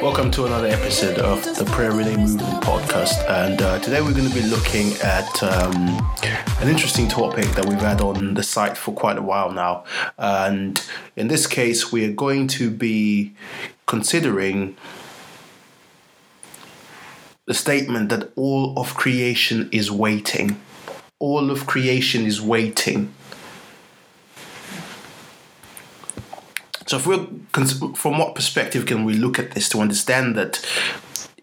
welcome to another episode of the Prayer Relay Movement podcast. And uh, today we're going to be looking at um, an interesting topic that we've had on the site for quite a while now. And in this case, we are going to be considering the statement that all of creation is waiting. All of creation is waiting. So, if we're from what perspective can we look at this to understand that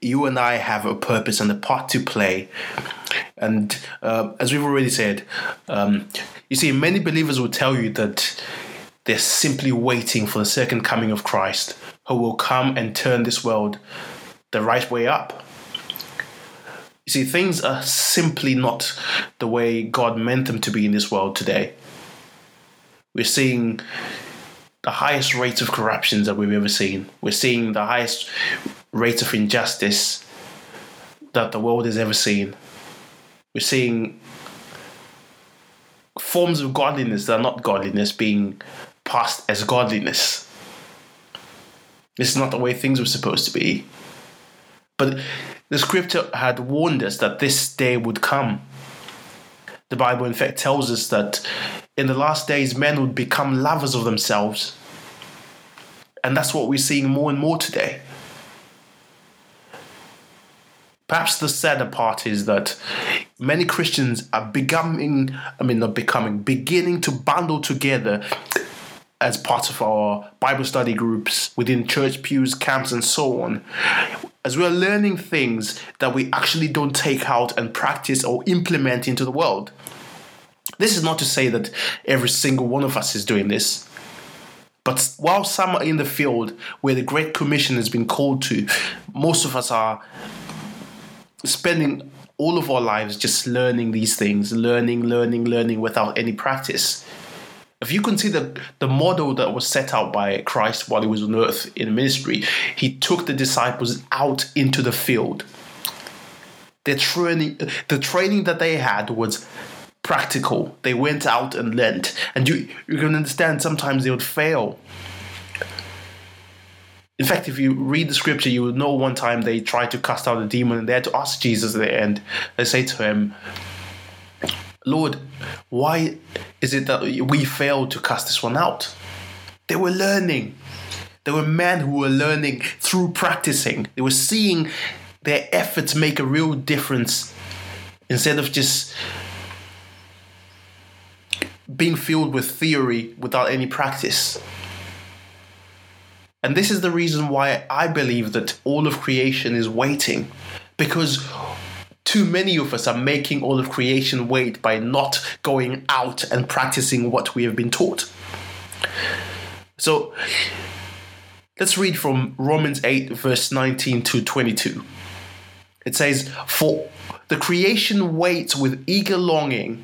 you and I have a purpose and a part to play? And uh, as we've already said, um, you see, many believers will tell you that they're simply waiting for the second coming of Christ, who will come and turn this world the right way up. You see, things are simply not the way God meant them to be in this world today. We're seeing the highest rates of corruptions that we've ever seen. We're seeing the highest rates of injustice that the world has ever seen. We're seeing forms of godliness that are not godliness being passed as godliness. This is not the way things were supposed to be. But the scripture had warned us that this day would come. The Bible, in fact, tells us that in the last days, men would become lovers of themselves. And that's what we're seeing more and more today. Perhaps the sadder part is that many Christians are becoming, I mean, not becoming, beginning to bundle together as part of our Bible study groups within church pews, camps, and so on. As we're learning things that we actually don't take out and practice or implement into the world. This is not to say that every single one of us is doing this. But while some are in the field where the Great Commission has been called to, most of us are spending all of our lives just learning these things, learning, learning, learning without any practice. If you consider the model that was set out by Christ while he was on earth in ministry, he took the disciples out into the field. The training, the training that they had was practical. They went out and learned. And you, you can understand sometimes they would fail. In fact, if you read the scripture, you would know one time they tried to cast out a demon and they had to ask Jesus at the end. They say to him, Lord, why is it that we failed to cast this one out? They were learning. There were men who were learning through practicing. They were seeing their efforts make a real difference instead of just being filled with theory without any practice. And this is the reason why I believe that all of creation is waiting. Because too many of us are making all of creation wait by not going out and practicing what we have been taught. So let's read from Romans 8, verse 19 to 22. It says, For the creation waits with eager longing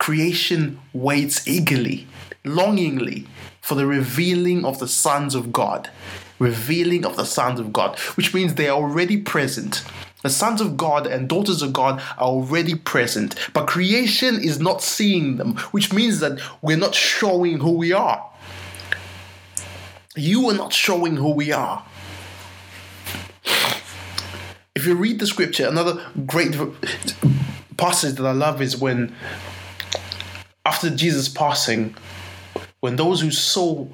Creation waits eagerly, longingly for the revealing of the sons of God. Revealing of the sons of God, which means they are already present. The sons of God and daughters of God are already present, but creation is not seeing them, which means that we're not showing who we are. You are not showing who we are. If you read the scripture, another great passage that I love is when after Jesus passing, when those who saw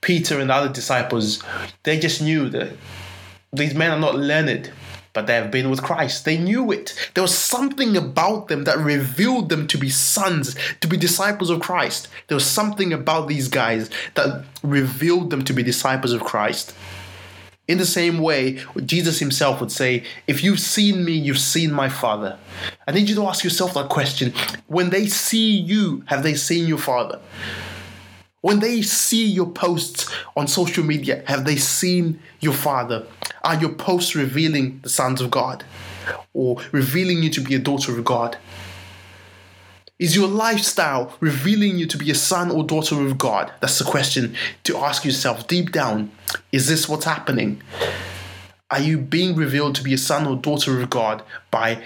Peter and the other disciples, they just knew that these men are not learned, but they have been with Christ. They knew it. There was something about them that revealed them to be sons, to be disciples of Christ. There was something about these guys that revealed them to be disciples of Christ. In the same way, Jesus himself would say, If you've seen me, you've seen my Father. I need you to ask yourself that question. When they see you, have they seen your Father? When they see your posts on social media, have they seen your Father? Are your posts revealing the sons of God or revealing you to be a daughter of God? Is your lifestyle revealing you to be a son or daughter of God? That's the question to ask yourself deep down. Is this what's happening? Are you being revealed to be a son or daughter of God by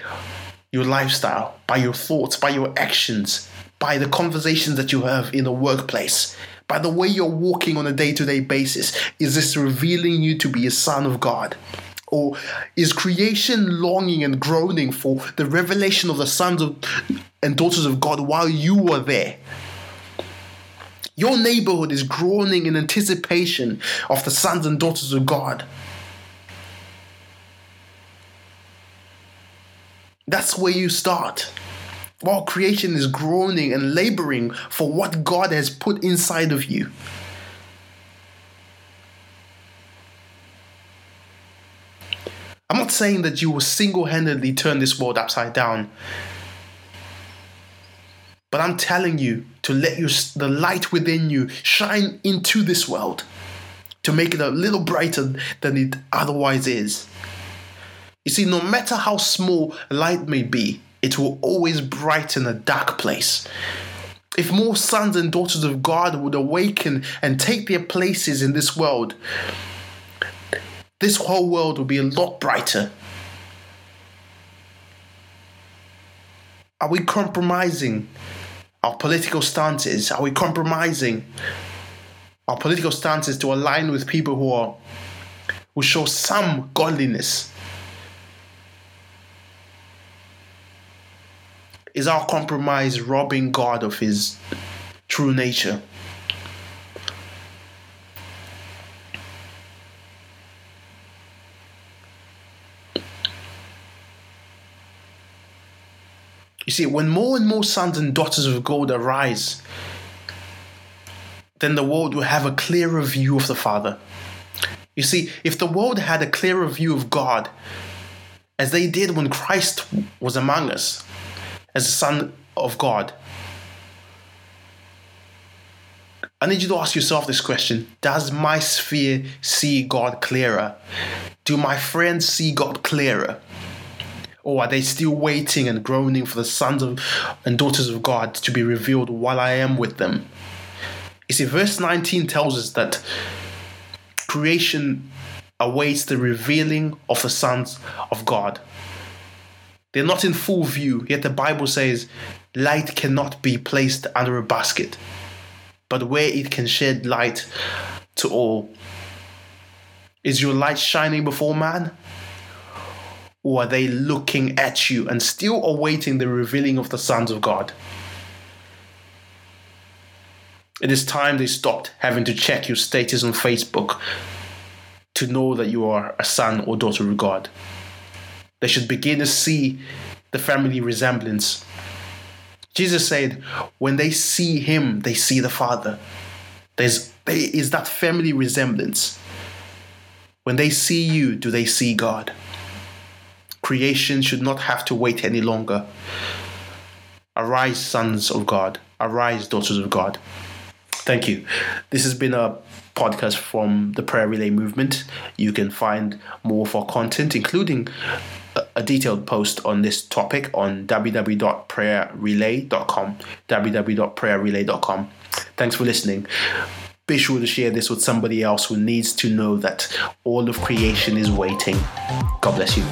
your lifestyle, by your thoughts, by your actions, by the conversations that you have in the workplace, by the way you're walking on a day to day basis? Is this revealing you to be a son of God? Or is creation longing and groaning for the revelation of the sons of, and daughters of God while you were there? Your neighborhood is groaning in anticipation of the sons and daughters of God. That's where you start. While creation is groaning and laboring for what God has put inside of you. I'm not saying that you will single handedly turn this world upside down. But I'm telling you to let your, the light within you shine into this world to make it a little brighter than it otherwise is. You see, no matter how small light may be, it will always brighten a dark place. If more sons and daughters of God would awaken and take their places in this world, this whole world will be a lot brighter. Are we compromising our political stances? Are we compromising our political stances to align with people who are who show some godliness? Is our compromise robbing God of his true nature? You see, when more and more sons and daughters of God arise, then the world will have a clearer view of the Father. You see, if the world had a clearer view of God, as they did when Christ was among us, as the Son of God, I need you to ask yourself this question Does my sphere see God clearer? Do my friends see God clearer? Or are they still waiting and groaning for the sons of, and daughters of God to be revealed while I am with them? You see, verse 19 tells us that creation awaits the revealing of the sons of God. They're not in full view, yet the Bible says light cannot be placed under a basket, but where it can shed light to all. Is your light shining before man? Or are they looking at you and still awaiting the revealing of the sons of God? It is time they stopped having to check your status on Facebook to know that you are a son or daughter of God. They should begin to see the family resemblance. Jesus said, when they see him, they see the Father. There's, there is that family resemblance. When they see you, do they see God? Creation should not have to wait any longer. Arise, sons of God. Arise, daughters of God. Thank you. This has been a podcast from the Prayer Relay Movement. You can find more of our content, including a detailed post on this topic on www.prayerrelay.com. www.prayerrelay.com. Thanks for listening. Be sure to share this with somebody else who needs to know that all of creation is waiting. God bless you.